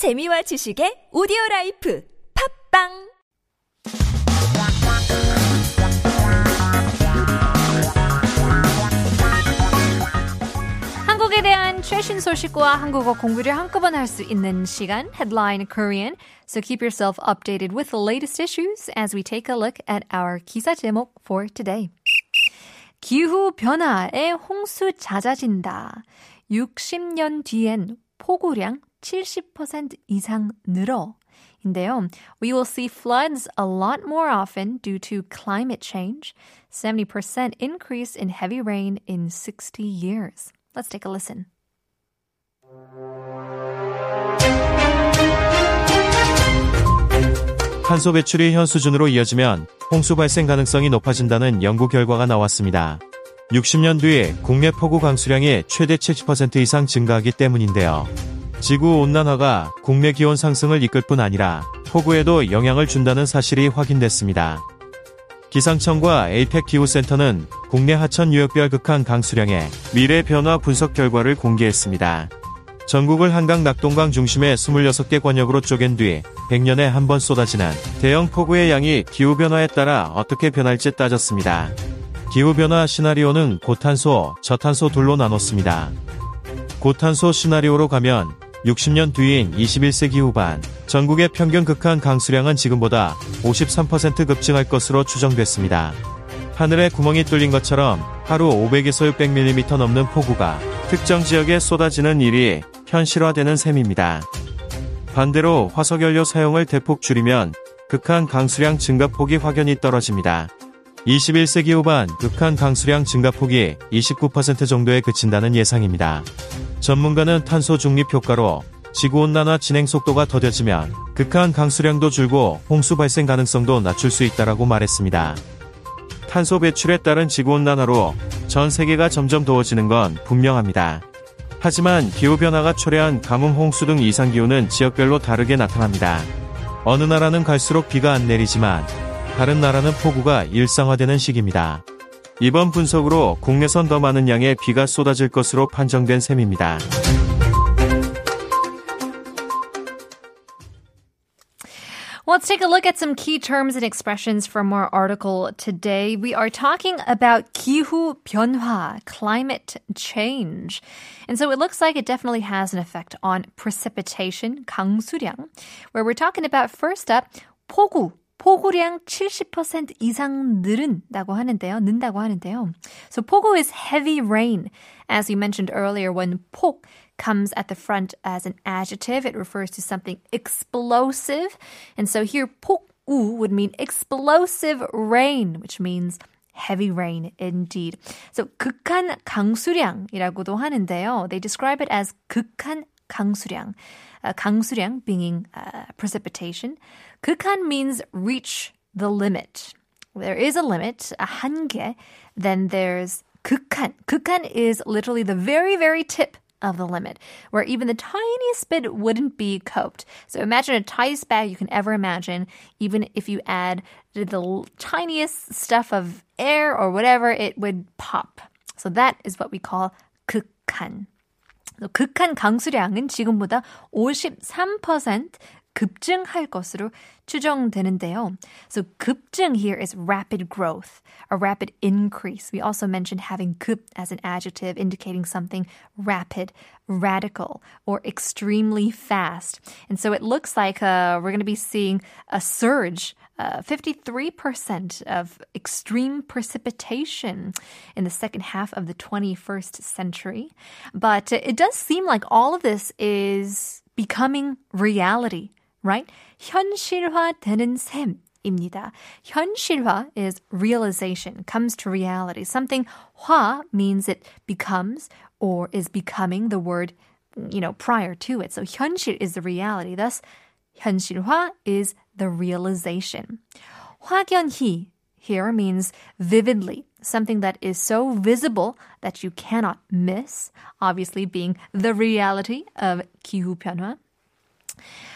재미와 지식의 오디오 라이프 팝빵 한국에 대한 최신 소식과 한국어 공부를 한꺼번에 할 수 있는 시간 Headline Korean. So keep yourself updated with the latest issues as we take a look at our 기사 제목 for today. 기후 변화에 홍수 잦아진다. 60년 뒤엔 폭우량 70% 이상 늘어. 인데요. We will see floods a lot more often due to climate change. 70% increase in heavy rain in 60 years. Let's take a listen. 탄소 배출이 현 수준으로 이어지면 홍수 발생 가능성이 높아진다는 연구 결과가 나왔습니다. 60년 뒤 국내 폭우 강수량이 최대 70% 이상 증가하기 때문인데요. 지구 온난화가 국내 기온 상승을 이끌 뿐 아니라 폭우에도 영향을 준다는 사실이 확인됐습니다. 기상청과 에이펙 기후센터는 국내 하천 유역별 극한 강수량의 미래 변화 분석 결과를 공개했습니다. 전국을 한강 낙동강 중심의 26개 권역으로 쪼갠 뒤 100년에 한 번 쏟아지는 대형 폭우의 양이 기후변화에 따라 어떻게 변할지 따졌습니다. 기후변화 시나리오는 고탄소, 저탄소 둘로 나눴습니다. 고탄소 시나리오로 가면 60년 뒤인 21세기 후반 전국의 평균 극한 강수량은 지금보다 53% 급증할 것으로 추정됐습니다. 하늘에 구멍이 뚫린 것처럼 하루 500에서 600mm 넘는 폭우가 특정 지역에 쏟아지는 일이 현실화되는 셈입니다. 반대로 화석연료 사용을 대폭 줄이면 극한 강수량 증가폭이 확연히 떨어집니다. 21세기 후반 극한 강수량 증가폭이 29% 정도에 그친다는 예상입니다. 전문가는 탄소 중립 효과로 지구온난화 진행 속도가 더뎌지면 극한 강수량도 줄고 홍수 발생 가능성도 낮출 수 있다라고 말했습니다. 탄소 배출에 따른 지구온난화로 전 세계가 점점 더워지는 건 분명합니다. 하지만 기후변화가 초래한 가뭄, 홍수 등 이상기후는 지역별로 다르게 나타납니다. 어느 나라는 갈수록 비가 안 내리지만 다른 나라는 폭우가 일상화되는 시기입니다. 이번 분석으로 국내선 더 많은 양의 비가 쏟아질 것으로 판정된 셈입니다. Let's take a look at some key terms and expressions from our article today. We are talking about 기후 변화, climate change. And so it looks like it definitely has an effect on precipitation, 강수량, where we're talking about first up, 폭우, 폭우량 70% 이상 늘은다고 하는데요. 는다고 하는데요. So 폭우 is heavy rain. As we mentioned earlier, when 폭 comes at the front as an adjective, it refers to something explosive. And so here 폭우 would mean explosive rain, which means heavy rain indeed. So 극한 강수량이라고도 하는데요. They describe it as 극한 강수량. Uh, 강수량 being uh, precipitation. 극한 means reach the limit. There is a limit, a 한계. Then there's 극한. 극한 is literally the very, very tip of the limit, where even the tiniest bit wouldn't be coped. So imagine a tightest bag you can ever imagine, even if you add the tiniest stuff of air or whatever, it would pop. So that is what we call 극한. 극한 강수량은 지금보다 53% 급증할 것으로 추정되는데요. So 급증 here is rapid growth, a rapid increase. We also mentioned having 급 as an adjective indicating something rapid, radical, or extremely fast. And so it looks like uh, we're going to be seeing a surge uh, 53% of extreme precipitation in the second half of the 21st century. But it does seem like all of this is becoming reality, right? 현실화되는 셈입니다. 현실화 is realization, comes to reality. Something 화 means it becomes or is becoming the word, you know, prior to it. So 현실 is the reality. Thus, 현실화 is the realization. 확연히 here means vividly, something that is so visible that you cannot miss, obviously being the reality of 기후 변화.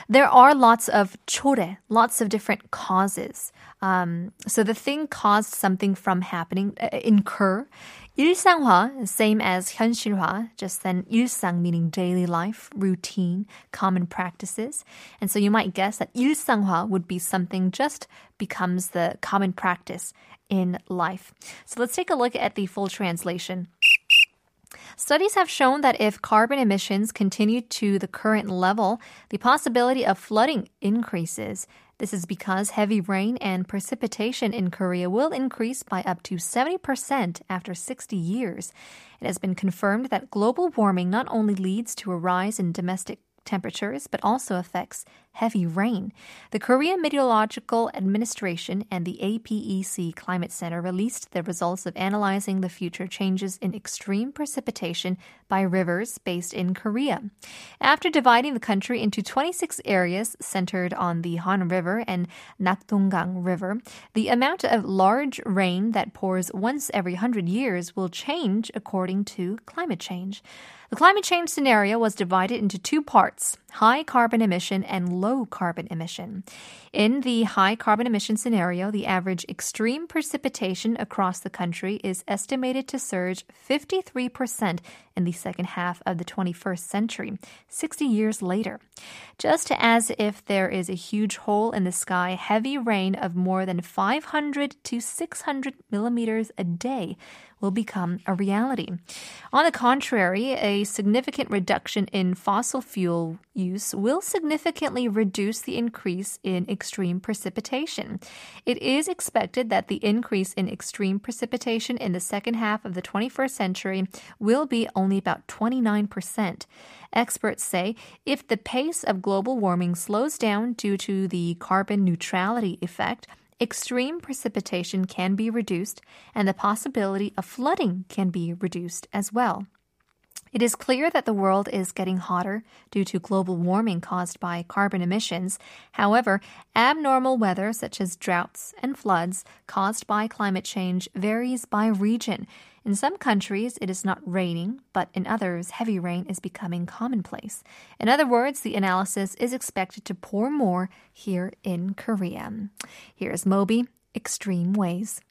there are lots of chore, lots of different causes. Um, so the thing caused something from happening, uh, incur. 일상화, same as 현실화, just then 일상 meaning daily life, routine, common practices. And so you might guess that 일상화 would be something just becomes the common practice in life. So let's take a look at the full translation. Studies have shown that if carbon emissions continue to the current level, the possibility of flooding increases. This is because heavy rain and precipitation in Korea will increase by up to 70% after 60 years. It has been confirmed that global warming not only leads to a rise in domestic temperatures, but also affects heavy rain. The Korea Meteorological Administration and the APEC Climate Center released the results of analyzing the future changes in extreme precipitation by rivers based in Korea. After dividing the country into 26 areas centered on the Han River and Nakdonggang River, the amount of large rain that pours once every 100 years will change according to climate change. The climate change scenario was divided into two parts high carbon emission and low carbon emission. In the high carbon emission scenario, the average extreme precipitation across the country is estimated to surge 53% in the second half of the 21st century, 60 years later. Just as if there is a huge hole in the sky, heavy rain of more than 500 to 600 millimeters a day will become a reality. On the contrary, a significant reduction in fossil fuel use will significantly reduce the increase in extreme precipitation. It is expected that the increase in extreme precipitation in the second half of the 21st century will be only about 29%. Experts say if the pace of global warming slows down due to the carbon neutrality effect, extreme precipitation can be reduced and the possibility of flooding can be reduced as well. It is clear that the world is getting hotter due to global warming caused by carbon emissions. However, abnormal weather such as droughts and floods caused by climate change varies by region. In some countries, it is not raining, but in others, heavy rain is becoming commonplace. In other words, the analysis is expected to pour more here in Korea. Here's Moby, Extreme Ways.